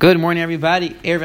Good morning, everybody. The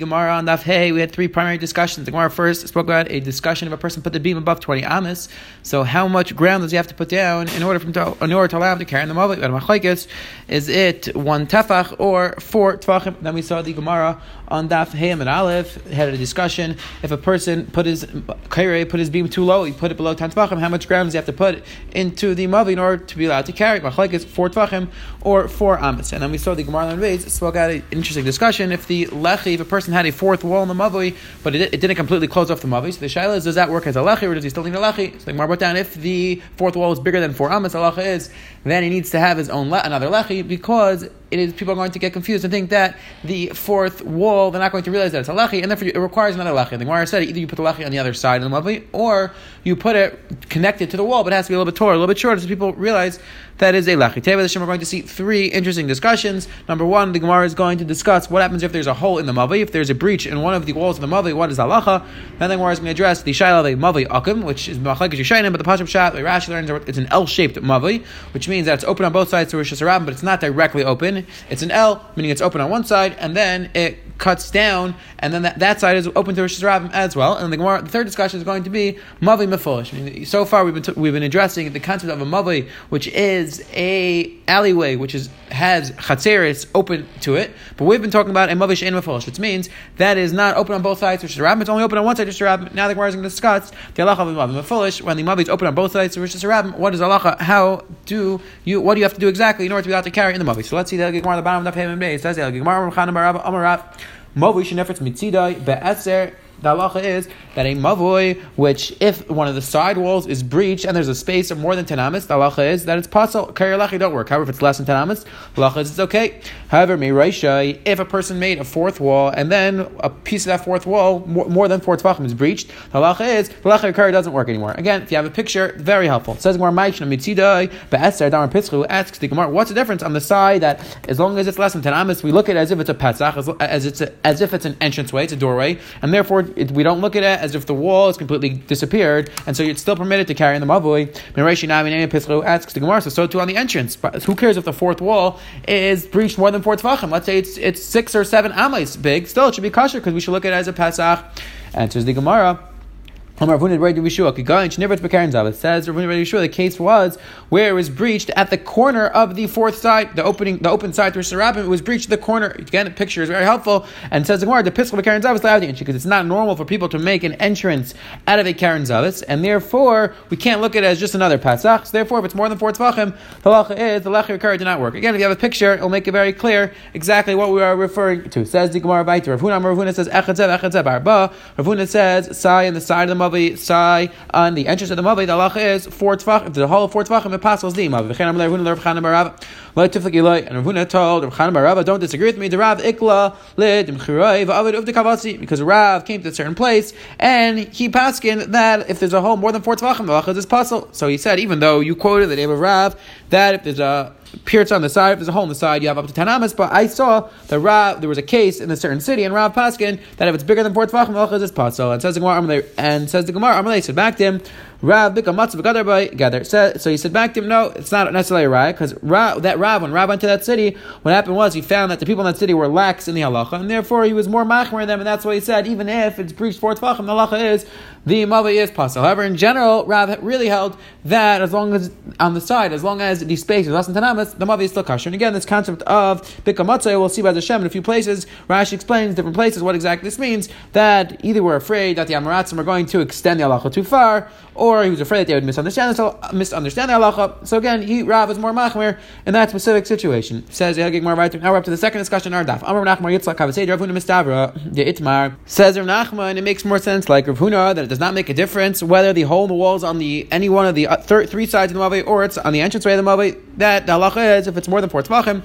Gemara on Hey. We had three primary discussions. The Gemara first spoke about a discussion of a person put the beam above twenty amas. So, how much ground does he have to put down in order for to, in order to allow him to carry the mavik? Is it one tefach or four tefachim? Then we saw the Gemara on Daf Hey and Aleph had a discussion. If a person put his put his beam too low, he put it below ten tefachim. How much ground does he have to put into the mavik in order to be allowed to carry? Machlekes four tefachim or four amas. And then we saw the Gemara on ways spoke out an interesting discussion. If the lechi, if a person had a fourth wall in the mavui, but it, it, didn't completely close off the mavui, so the shaila is, does that work as a lechi or does he still need a lechi? So the Gemara down, if the fourth wall is bigger than four amas, halacha is, then he needs to have his own le- another lechi because it is people are going to get confused and think that the fourth wall they're not going to realize that it's a lechi, and therefore it requires another lechi. The Gemara said either you put the lechi on the other side of the mavli, or you put it connected to the wall, but it has to be a little bit taller, a little bit shorter, so people realize that is a lechi. Today, we're going to see three interesting discussions. Number one, the Gemara is going to discuss what happens if there's a hole in the mavli, if there's a breach in one of the walls of the mavli, what is halacha? Then the Gemara is going to address the shaila of a mavli akum, which is machlekes yishayim, but the pasham shat, the Rashi learns it's an L-shaped mavli, which means that it's open on both sides to Rosh Hashanah, but it's not directly open. It's an L meaning it's open on one side, and then it cuts down, and then that, that side is open to Rosh Hashanah as well. And the, Gemara, the third discussion is going to be Mavi Mefulish. So far, we've been, t- we've been addressing the concept of a Mavi, which is a alleyway, which is has Chatzeris open to it, but we've been talking about a Mavi Shein Mefulish, which means that is not open on both sides Rosh Hashanah, it's only open on one side Rosh Hashanah. Now the Gemara is going to discuss the halacha of Mavi Mefulish, when the Mavi is open on both sides Rosh Hashanah, what is halacha? How do you, what do you have to do exactly in order to be allowed to carry in the Mavi? So let's see the Gemara on the bottom of the payment It says, the Gemara Movish nefetz mitzidai be'eser the halacha is that a mavoi, which if one of the side walls is breached and there's a space of more than ten amas, the halacha is that it's possible. Kariyalachi don't work. However, if it's less than ten amas, the halacha is it's okay. However, meiraishai, if a person made a fourth wall and then a piece of that fourth wall more, more than four tefachim is breached, the halacha is the halacha kari doesn't work anymore. Again, if you have a picture, very helpful. It says Gemara Maishna mitzidai be'eser damar pitzchu asks the Gemara, what's the difference on the side that as long as it's less than ten amas, we look at it as if it's a petzach, as, as it's a, as if it's an entranceway, it's a doorway, and therefore it, we don't look at it as if the wall has completely disappeared, and so it's still permitted to carry in the mavoi. asks the Gemara, so, so too on the entrance. But who cares if the fourth wall is breached more than four tefachim? Let's say it's it's six or seven amas big. Still, it should be kosher because we should look at it as a Pesach. Answers the Gemara. Says the case was where it was breached at the corner of the fourth side, the opening, the open side to Rabbim, it was breached at the corner. Again, the picture is very helpful and says the Gemara, the Piscal Karen Zavis because it's not normal for people to make an entrance out of a Karen Zavis, and therefore we can't look at it as just another Pasach. So therefore, if it's more than four tvachim, the lacha is the kar did not work. Again, if you have a picture, it'll make it very clear exactly what we are referring to. Says the Gemara Baita. Rav Huna Ravuna says Echadzev Echadzev Arba. Rav Huna says Sai in the side of the Mavi Sai on the entrance of the Mavi, the halacha is four tvach. If the whole four tvachim, the Mavi. Don't disagree with me. The Rav Ikla lid because Rav came to a certain place and he paskin that if there's a hole more than four tvachim, the is puzzle. So he said, even though you quoted the name of Rav, that if there's a pierce on the side. If there's a hole in the side, you have up to ten amas. But I saw the Rav. There was a case in a certain city, and Rav Paskin that if it's bigger than four tvachim, halacha is puzzle. And says the Gemara, and says the Gemara, Amalei said back to him. Rav bika matzah gather. So he said back to him, no, it's not necessarily right because that Rav, when Rav went to that city, what happened was he found that the people in that city were lax in the halacha, and therefore he was more machmer than them, and that's why he said even if it's breached for tvachim, the halacha is the mava is possible. However, in general, Rav really held that as long as on the side, as long as the space is less than tanamas, the mava is still kosher. And again, this concept of bika matzah, we'll see by the Shem in a few places. Rashi explains different places what exactly this means. That either we're afraid that the Amaratzim are going to extend the halacha too far, or he was afraid that they would misunderstand, so, misunderstand the halacha. So again, he Rav is more machmer in that specific situation. Says Now we're up to the second discussion. Our daf. Amar Nachman Yitzchak Kavasei Rav Huna Mistavra the Itmar says Rav Nachman. And it makes more sense like Rav Huna that does not make a difference whether the hole in the wall is on the any one of the uh, thir- three sides of the mavei or it's on the entranceway of the mavei. That the halacha is if it's more than four tvachim.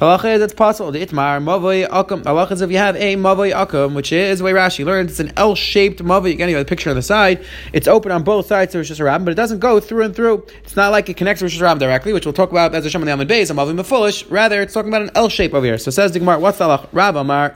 Halacha is it's possible. The itmar mavoi akum. Halacha is if you have a mavoi akum, which is way Rashi learns, it's an L-shaped mavoi. Again, you have the picture on the side. It's open on both sides to Rosh Hashanah, but it doesn't go through and through. It's not like it connects to Rosh Hashanah directly, which we'll talk about as a Shem on the Amid Beis, a mavoi mefulish. Rather, it's talking about an L shape over here. So says the Gemara, what's the halacha? Rabba Mar.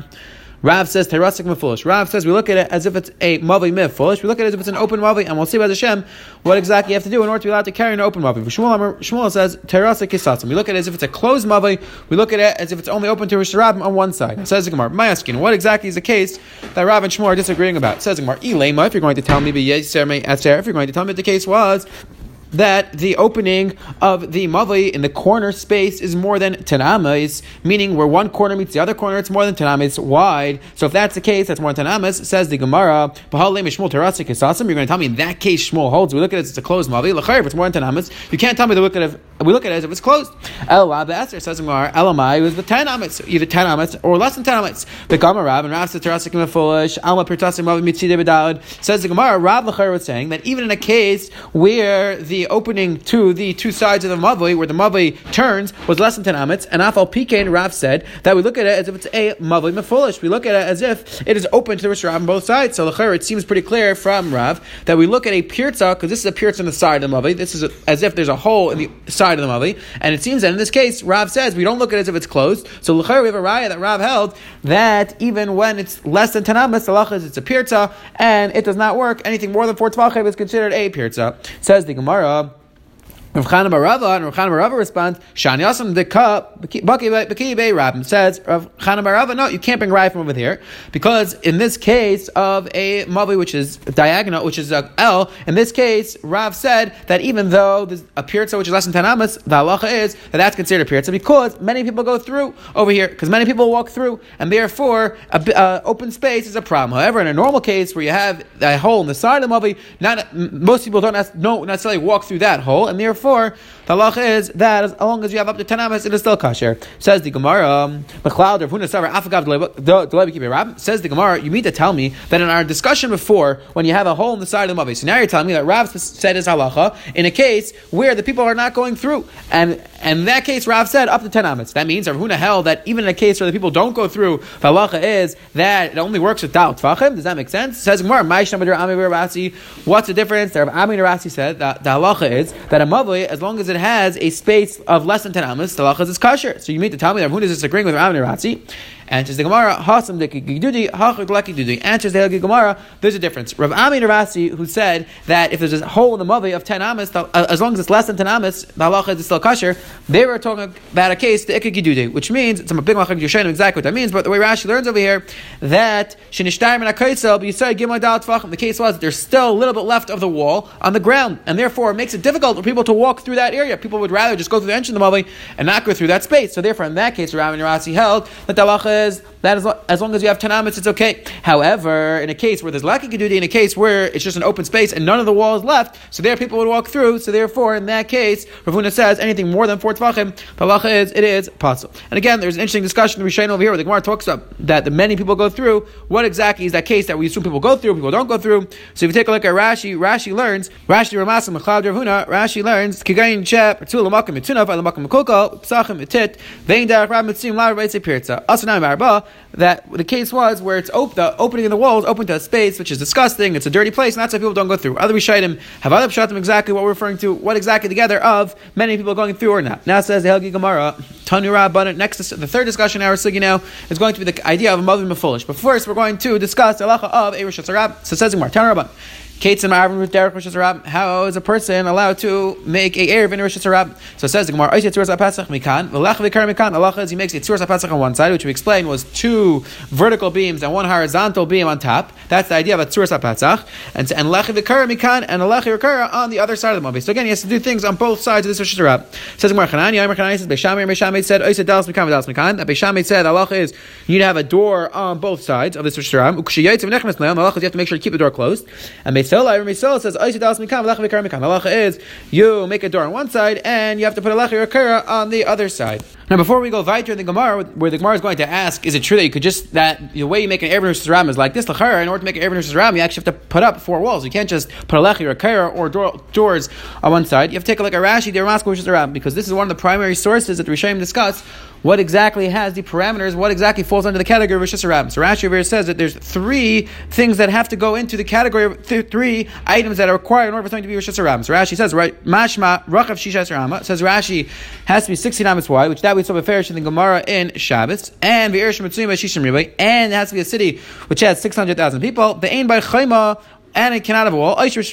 Rav says terasik mefulish. Rav says we look at it as if it's a mavi mefulish. We look at it as if it's an open mavi, and we'll see by Hashem what exactly you have to do in order to be allowed to carry an open mavi. Shmuel, Shmuel says terasik kisatzim. We look at it as if it's a closed mavi. We look at it as if it's only open to Rosh on one side. Says the Gemara. My asking, what exactly is the case that Rav and Shmuel are disagreeing about? Says the Gemara. Ilema, if you're going to tell me, eh, if you're going to tell me the case was that the opening of the mavli in the corner space is more than tenamis, meaning where one corner meets the other corner, it's more than tenamis wide. So if that's the case, that's more than tenamis, says the Gemara, you're going to tell me in that case Shmuel holds, we look at it as it's a closed mavli, if it's more than tenamis, you can't tell me that we look at it, we look at it as if it's closed. The Esther says Gemara, Elamai was with ten amitz, either ten amitz or less than ten amitz. The Gemara and Rav Terasik Mefulish, Alma Pirtasim Mavi Mitzideh Bedalad, says the Gemara, Rab Lachar was saying that even in a case where the opening to the two sides of the mavli, where the mavli turns, was less than ten amitz, and Afal Pikein Rav said that we look at it as if it's a mavli mefulish. We look at it as if it is open to the Rosh on both sides. So Lachar, it seems pretty clear from Rav that we look at a pirza because this is a pirza on the side of the mavli. This is a, as if there's a hole in the side of the mavli, and it seems that in this case, Rav says we don't look at it as if it's closed. So Lachar, we have a raya that Rav held that even when it's less than ten amitz, the lachas it's a pirza, and it does not work. Anything more than four tvachim is considered a pirza. Says the Gemara uh, Rav Chanan bar Rava and Rav Chanan bar Rava responds, Shani Yasam the cup Baki Bei Rabim says Rav Chanan bar Rava, no, you can't bring Rai from over here because in this case of a Mavi which is diagonal, which is a L, in this case Rav said that even though there's a pirza which is less than ten amas, the halacha is that that's considered a pirza because many people go through over here because many people walk through and therefore a, uh, open space is a problem. However, in a normal case where you have a hole in the side of the Mavi, not most people don't, don't necessarily walk through that hole and therefore therefore, the halach is that as long as you have up to ten amas, it is still kasher. Says the Gemara, Says the Gemara, you mean to tell me that in our discussion before, when you have a hole in the side of the mavi, so now you're telling me that Rav said is halacha in a case where the people are not going through, and and in that case, Rav said up to ten amas. That means Rav Huna held that even in a case where the people don't go through, the halacha is that it only works with doubt. Does that make sense? Says Gemara, What's the difference? Rav Ami Rasi said that the halacha is that a mavi as long as it has a space of less than 10 amas, the lachaz is kosher. So you mean to tell me that Rav is disagreeing with Rav Ratzi? Answers the Gemara, Hasam de Gidudi, Hachak Leki Dudi. Answers the Helgi Gemara, there's a difference. Rav Ami Ravasi, who said that if there's a hole in the Mavi of 10 amas, uh, as long as it's less than 10 amas, the halacha is still kosher, they were talking about a case, the Ikki which means, it's a big machak Yoshen, exactly what that means, but the way Rashi learns over here, that Shinishtaim and Akaisel, B'Yisai Gimel Dal Tvachim, the case was there's still a little bit left of the wall on the ground, and therefore it makes it difficult for people to walk through that area. People would rather just go through the entrance of the Mavi and not go through that space. So therefore, in that case, Rav and Rasi held that the halacha is that as, as long as you have ten amitz, it's okay. However, in a case where there's lack of gedudi, in a case where it's just an open space and none of the wall is left, so there people would walk through. So therefore, in that case, Rav Huna says anything more than four tvachim, halacha is it is possible. And again, there's an interesting discussion in Rishayim over here where the Gemara talks about that the many people go through. What exactly is that case that we assume people go through, people don't go through? So if you take a look at Rashi, Rashi learns Rashi Ramasim Mechlad Rav Huna. Rashi learns Kigayin Chep Tul Lamakim Mitunav Lamakim Mekukal Psachim Etit Vein Derek Rab Mitzim La Rabbi Pirza. Asanai Marba that the case was where it's op- the opening in the wall is open to a space which is disgusting, it's a dirty place, and that's why people don't go through. Other Rishayim have other Pshatim exactly what we're referring to, what exactly together of many people going through or not. Now says the Helgi Gemara, Tanura Abundant. Next, the third discussion our sugi now is going to be the idea of a mother foolish. But first, we're going to discuss the halacha of Rosh Hashanah. So says Gemara, Tanura Kates and Ma'avim with Derek Rosh. How is a person allowed to make a erev in Rosh Hashanah? So it says the Gemara, Oishet Tzuras HaPesach Mikan, V'lech V'kar Mikan, Allah is he makes a Tzuras HaPesach on one side, which we explained was two vertical beams and one horizontal beam on top. That's the idea of a Tzuras HaPesach. And, Lech V'kar Mikan and Lech V'kar on the other side of the Mobile. So again, he has to do things on both sides of this Rosh Hashanah. Says Gemara, Chanani, Yomer Chanani says, Beis Shammai, Beishamay said, Oishet Dalas Mikan, Dalas Mikan. That Beis Shammai said, Allah is, you need to have a door on both sides of this Rosh Hashanah. Ukshiyaytz V'nechmas Le'am, Allah you have to make sure to keep the door closed. And Beisel, Beisel says, says Halacha is you make a door on one side and you have to put a lechi or on the other side. Now, before we go weiter in the Gemara, where the Gemara is going to ask, is it true that you could just that the way you make an Erev Ram is like this? Lachara, in order to make an Erev Ram, you actually have to put up four walls. You can't just put a lechi or a kara or door, doors on one side. You have to take a look at Rashi, the Ramas Ram, because this is one of the primary sources that the Rishayim discuss what exactly has the parameters, what exactly falls under the category of Rosh Hashanah. So Rashi here says that there's three things that have to go into the category of th- three items that are required in order for something to be Rosh Hashanah. So Rashi says, right, Mashma, Rachav Shisha Rama, says Rashi has to be 16 amas wide, which that we we saw Beferish in the Gemara in Shabbos, and Ve'erish Mitzuyim Shishim Ribay, and it has to be a city which has 600,000 people. The Ein by Chayma, and it cannot have a wall. Rashi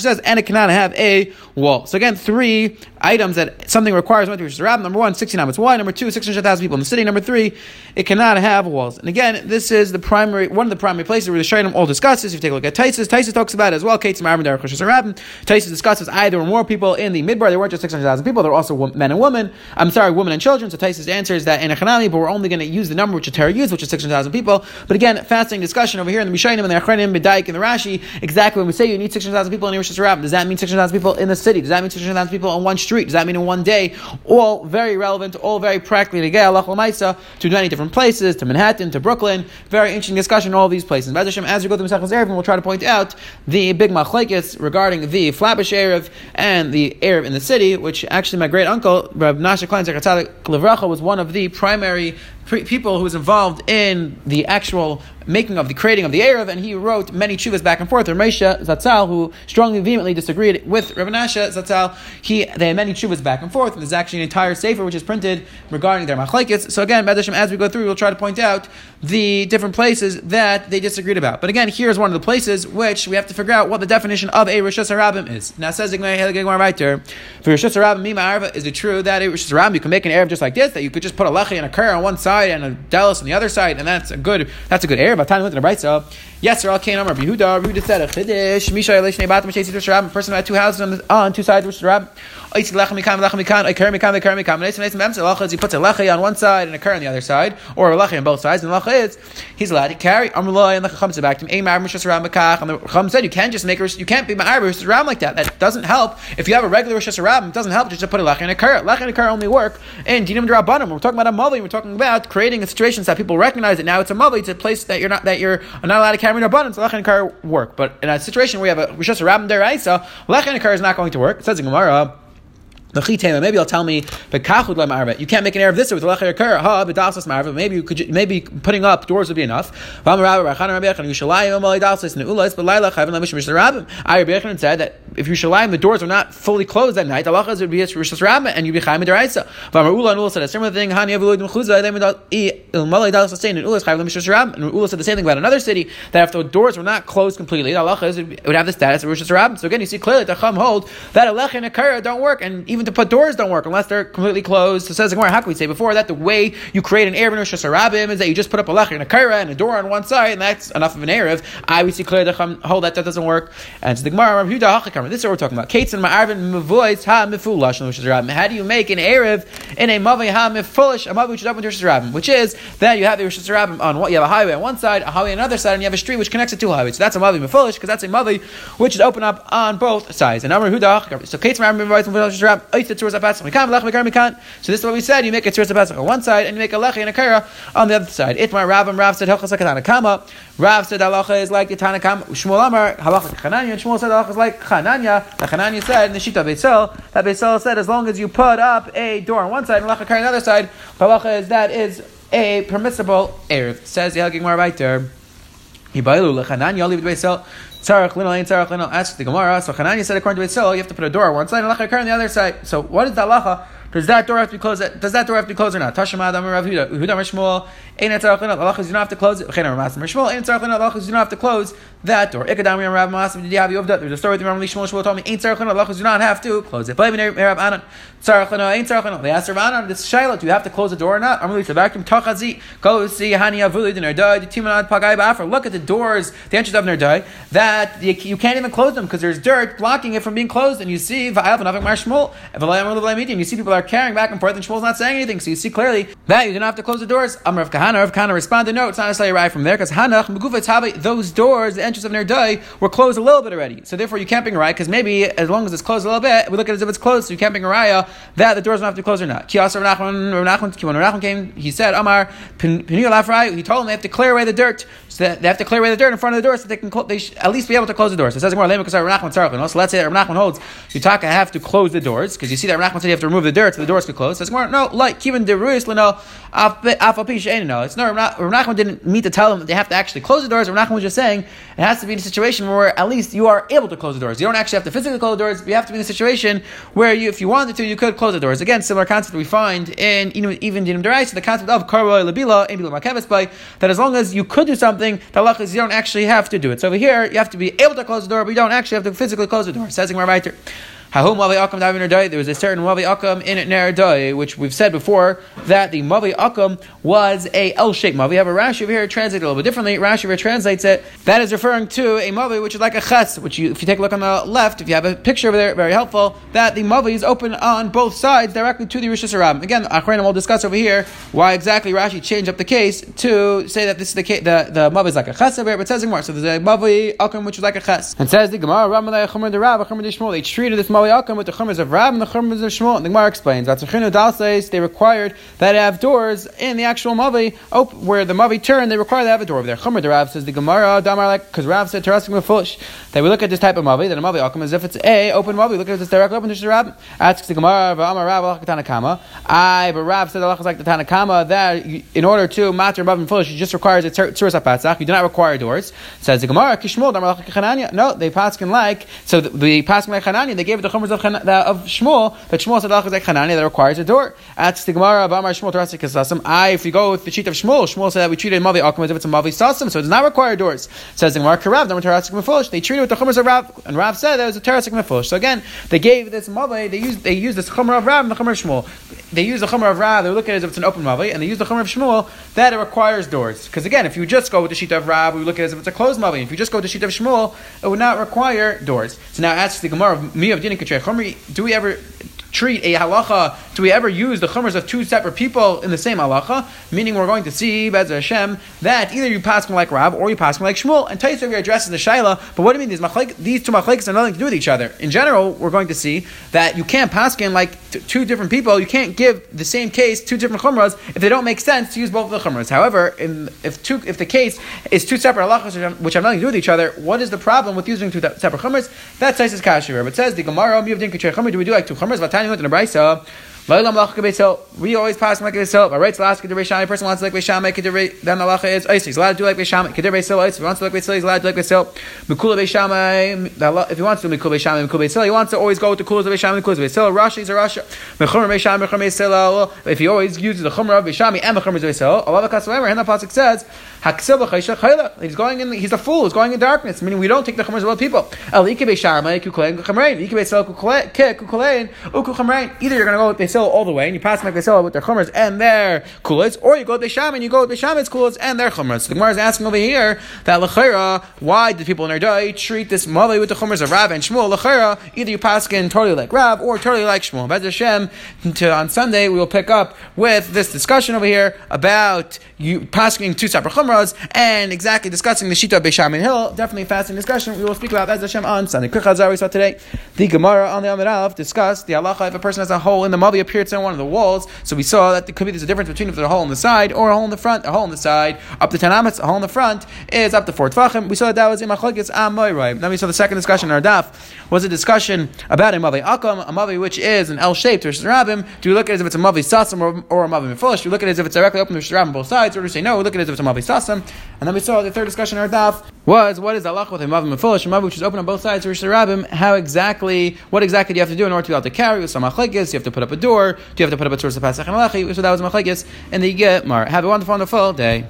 says, and it cannot have a wall. So again, three items that something requires. Number one, 69 it's wide. Number two, 600,000 people in the city. Number three, it cannot have walls. And again, this is the primary, one of the primary places where the Shainim all discusses. If you take a look at Taisus, Taisus talks about it as well. Taisus discusses either were more people in the midbar, there weren't just 600,000 people, there were also men and women. I'm sorry, women and children. So Taisus answers that in a but we're only going to use the number which the Torah used, which is 600,000 people. But again, fasting discussion over here in the Mishainim and the Achranim, Bedaik, and the Rashi, exactly when we say you need 600,000 people in Rosh Hashanah, does that mean 600,000 people in the city? Does that mean 600,000 people on one street? Does that mean in one day? All very relevant, all very practically to get to many different places, to Manhattan, to Brooklyn. Very interesting discussion all these places. As we go through the Masechus Erev, we'll try to point out the big machlekes regarding the Flatbush Erev and the Erev in the city, which actually my great uncle, Rab Menashe Klein Levracha, was one of the primary people who was involved in the actual making of the creating of the Erev, and he wrote many chuvas back and forth. Ramesha Zatzal, who strongly vehemently disagreed with Rav Menashe Zatzal, he they had many chuvas back and forth. And there's actually an entire sefer which is printed regarding their machlekes. So again, Bedashim, as we go through, we'll try to point out the different places that they disagreed about. But again, here's one of the places which we have to figure out what the definition of a Rosh Hashanah is. Now says Igmar right there, for Rosh Hashanah, is it true that a Rosh Hashanah you can make an Erev just like this, that you could just put a lechi and a kar on one side? Side and a dallas on the other side, and that's a good that's a good area. But time went to the right so yes, sir. Al Kain Amar Yehuda. Yehuda said a chiddush. Misha Elishne Batam Shesi Rosh A person who had two houses on, the, on two sides of Rosh Rab. He puts a lechi on one side and a kar on the other side, or a lechi on both sides. And lechi is he's allowed to carry. Amrullah and the chacham said back to him. And the chacham said you can't just make you can't be ma'ar Rosh Rab like that. That doesn't help. If you have a regular Rosh it doesn't help just to put a lechi and a kar. Lechi and a kar only work in dinim drabanim. We're talking about a mavi. We're talking about creating a situation so that people recognize it. Now it's a mavi. It's a place that you're not that you're not allowed to carry an abundance. Lechi and kar work. But in a situation where you have a Rosh Hashanah deraisa, lechi and kar is not going to work. It says in Gemara. Maybe I'll tell me, you can't make an air of this with. Maybe you could, maybe putting up doors would be enough. But said that if you shalayim, the doors are not fully closed at night. Halachas would be rishas rabbah, and you'd be chayim deraisa. And Ula said a similar thing. Uh, Sustain and said the same thing about another city that if the doors were not closed completely, halachas would have the status of rishas rabbah. So again, you see clearly the chum hold that a lech and a kara don't work, and even put doors don't work unless they're completely closed. So says Gemara, how can we say before that the way you create an erev Rosh Hashanah is that you just put up a lech and a kaira and a door on one side, and that's enough of an erev. I we see clearly the chum hold that that doesn't work. And so the Gemara, This is what we're talking about and ma'arvin mevois ha mifulash. How do you make an erev in a mavi ha mifulish a mavi which is to Rosh Hashanah? Which is that you have Rosh Hashanah on you have a highway on one side, a highway on another side, and you have a street which connects the two highways. So that's a mavi mifulish because that's a mavi which is open up on both sides. And Amar Huda so Kates ma'arvin So this is what we said. You make a tzuras apasach on one side, and you make a lechi and a kara on the other side. Itmar Rav and Rav said hilchas like kama. Rav said halacha is like the Tanakam. Shmuel Amar halacha Chananya. And Shmuel said halacha is like Chananya. The Chananya said in the Shita Beisel that Beisel said as long as you put up a door on one side and halacha on the other side, halacha is that is a permissible erev. Says the Hagig Mar right there. Ibailu lechananya. I'll leave it Beisel. Tzarech linol ain't tzarech linol. Ask the Gemara. So Chananya said according to Beisel, you have to put a door on one side and halacha on the other side. So what is the halacha? Does that door have to be closed? Does that door have to be closed or not? Tashma Adam Rav Huda. Huda Shmuel. Ein etzarach linot. Halachas you don't have to close it. Chen Rav Masim Shmuel. Ein etzarach linot. Halachas you don't have to close that door. Ikadam Rav Masim. Did you have Yovda? There's a story with Rav Shmuel. Shmuel told me Ein etzarach linot. Halachas you don't have to close it. But Rav Anan. Tzarach linot. Ein. They asked Rav Anan this Shiloh. Do you have to close the door or not? I'm really to vacuum. Tachazi. Go see Hani Avuli The Timanad Pagai Bafra. Look at the doors, the entrance of Nerdai. That you can't even close them because there's dirt blocking it from being closed. And you see Va'av and Avik Mar Shmuel. You see people are carrying back and forth and Shmuel's not saying anything. So you see clearly that you do not have to close the doors. Amr of Kahana, Rav Kahana responded, no, it's not necessarily right from there because Hanach, Megufet those doors, the entrance of Nerdai, were closed a little bit already. So therefore you can't bring a raya because maybe as long as it's closed a little bit, we look at it as if it's closed, so you can't bring a raya that the doors don't have to be closed or not. Kiasa Rav Nachman, when Rav Nachman came, he said, Amar, Pinil Afrai, he told them they have to clear away the dirt. So they have to clear away the dirt in front of the door so they can cl- they at least be able to close the doors. So it says more, Lame, because So let's say that Rav holds, you talk, I have to close the doors because you see that Rav said you have to remove the dirt so the doors could close. Says no, like even the ruis leno no. It's no. Rav Nachman didn't mean to tell them that they have to actually close the doors. Rav Nachman was just saying it has to be in a situation where at least you are able to close the doors. You don't actually have to physically close the doors. You have to be in a situation where you, if you wanted to, you could close the doors. Again, similar concept we find in even Dinim Derais, the concept of Karwa Labila, Makevis by that as long as you could do something, the Allah is you don't actually have to do it. So over here, you have to be able to close the door, but you don't actually have to physically close the door. Says Rabbi Hahum Mavi Akam Davin there was a certain Mavi Akam in it Nerdai, which we've said before that the Mavi Akam was a L shaped Mavi. We have a Rashi over here translated a little bit differently. Rashi here translates it. That is referring to a Mavi which is like a Ches, which you, if you take a look on the left, if you have a picture over there, very helpful, that the Mavi is open on both sides directly to the Rishis Harab. Again, will discuss over here why exactly Rashi changed up the case to say that this is the case, the, the Mavi is like a Ches over here, but it says more. So there's a Mavi Akam which is like a Ches. And says the Gemara, Ramalai Chomer the Rab, Chomer the Shmuel, they treated this Mavi Akam with the Chomers of Rab and the Chomers of Shmuel. And the Gemara explains that the says they required that have doors in the actual Mavi, where the Mavi turn, they require to have a door over there. Chomer the Rab says the Gemara, Damar like, because Rab said Teraskim Mefush, that we look at this type of Mavi, that a Mavi Akum as if it's a open Mavi, look at this directly open the Rab. Asks the Gemara, V'amar Rab, Tanakama. I, but Rab said Allah is like the Tanakama, that in order to matter Mavi and Fush, it just requires a Tzuras HaPatzach. You do not require doors. Says the Gemara, Kishmul, Damar No, they pass can like, so the, the pass like Hananya, they gave it the Chomers of of Shmuel, that Shmuel said that requires a door. At the Gemara of Amar Shmuel Tarasik Sasim, I, ah, if you go with the sheet of Shmuel, Shmuel said that we treated Mavi Akum as if it's a Mavi Sasim, so it does not require doors. Says the Gemara Karav, Amar Tarasik Mefulish, they treated it with the Chumras of Rav, and Rav said that it was a Tarasik Mefulish. So again, they gave this Mavi, they used, they used this Chumra of Rav and the Chumra of Shmuel. They use the Chumra of Rav, they look at it as if it's an open Mavi, and they use the Chumra of Shmuel, that it requires doors. Because again, if you just go with the sheet of Rav, we look at it as if it's a closed Mavi. If you just go with the sheet of Shmuel, it would not require doors. So now asks the Gemara of me of Dinin Do we ever treat a halacha, do we ever use the chumras of two separate people in the same halacha? Meaning we're going to see, Bez Hashem, that either you pass like Rab or you pass like Shmuel. And here addresses the Shaila, but what do you mean? These, these two machlekes have nothing to do with each other. In general, we're going to see that you can't pass like t- two different people, you can't give the same case two different chumras if they don't make sense to use both of the chumras. However, in, if, two, if the case is two separate halachas which have nothing to do with each other, what is the problem with using two separate chumras? That's Taisa's Kashir. But it says the Gemara, do we do like two chumras? Vatani in a. We always pass like Beisil. By rights, last Kedar Beis Shammai, person wants to like Kedar then the halacha is Ice. He's allowed to do like Beis Shammai. Kedar Beisil. If he wants to like Beisil, he's allowed to like Beisil. Mikula Beis Shammai, if he wants to do Mikula Beis Shammai, Mikula Beisil, he wants to always go with the Kulas of Beis Shammai, Kulas of Beisil. Rashi is a Rashi. Mechumra Beis Shammai, Mechumra Beisil. If he always uses the Chumra of Beis Shammai and Mechumra Beisil, Allah and the Pasuk says, He's going in. He's a fool. He's going in darkness. Meaning we don't take the chumras of other people. Either you're going to go with Beisil all the way, and you pass like Beisil with their chumras and their kulas, or you go with Beisham and you go with Beishamit's kulas and their chumras. So the Gemara is asking over here that lechera, why did people in their day treat this mali with the chumras of Rav and Shmuel? Lechera, either you pass in totally like Rav or totally like Shmuel. Bez Hashem, on Sunday we will pick up with this discussion over here about you passing two separate chumras and exactly discussing the Shita of Beishamin Hill. Definitely a fascinating discussion. We will speak about that Hashem on Sunday. Quick we saw today. The Gemara on the Amid discussed the halacha if a person has a hole in the Mavi appears on one of the walls. So we saw that there could be there's a difference between if there's a hole in the side or a hole in the front. A hole in the side up to ten amitz, a hole in the front is up to four tvachim. We saw that that was in Machlokes Amoyrai. Then we saw the second discussion in our daf was a discussion about a Mavi Akam, a Mavi which is an L shaped versus Rabbim. Do we look at it as if it's a Mavi Sasam or, or a Mavi Mefulish? Do we look at it as if it's directly open to Rabbim on both sides? Or do we say no, we look at it as if it's a Mavi Sasam? And then we saw the third discussion in our daf was what is Allah with a mavim and foolish, a mavim which is open on both sides, Rish Rabbim, how exactly, what exactly do you have to do in order to be able to carry with some? You have to put up a door, do you have to put up a source of Pasach and Malachi? So that was machlekes, and then you get mar. Have a wonderful, wonderful day.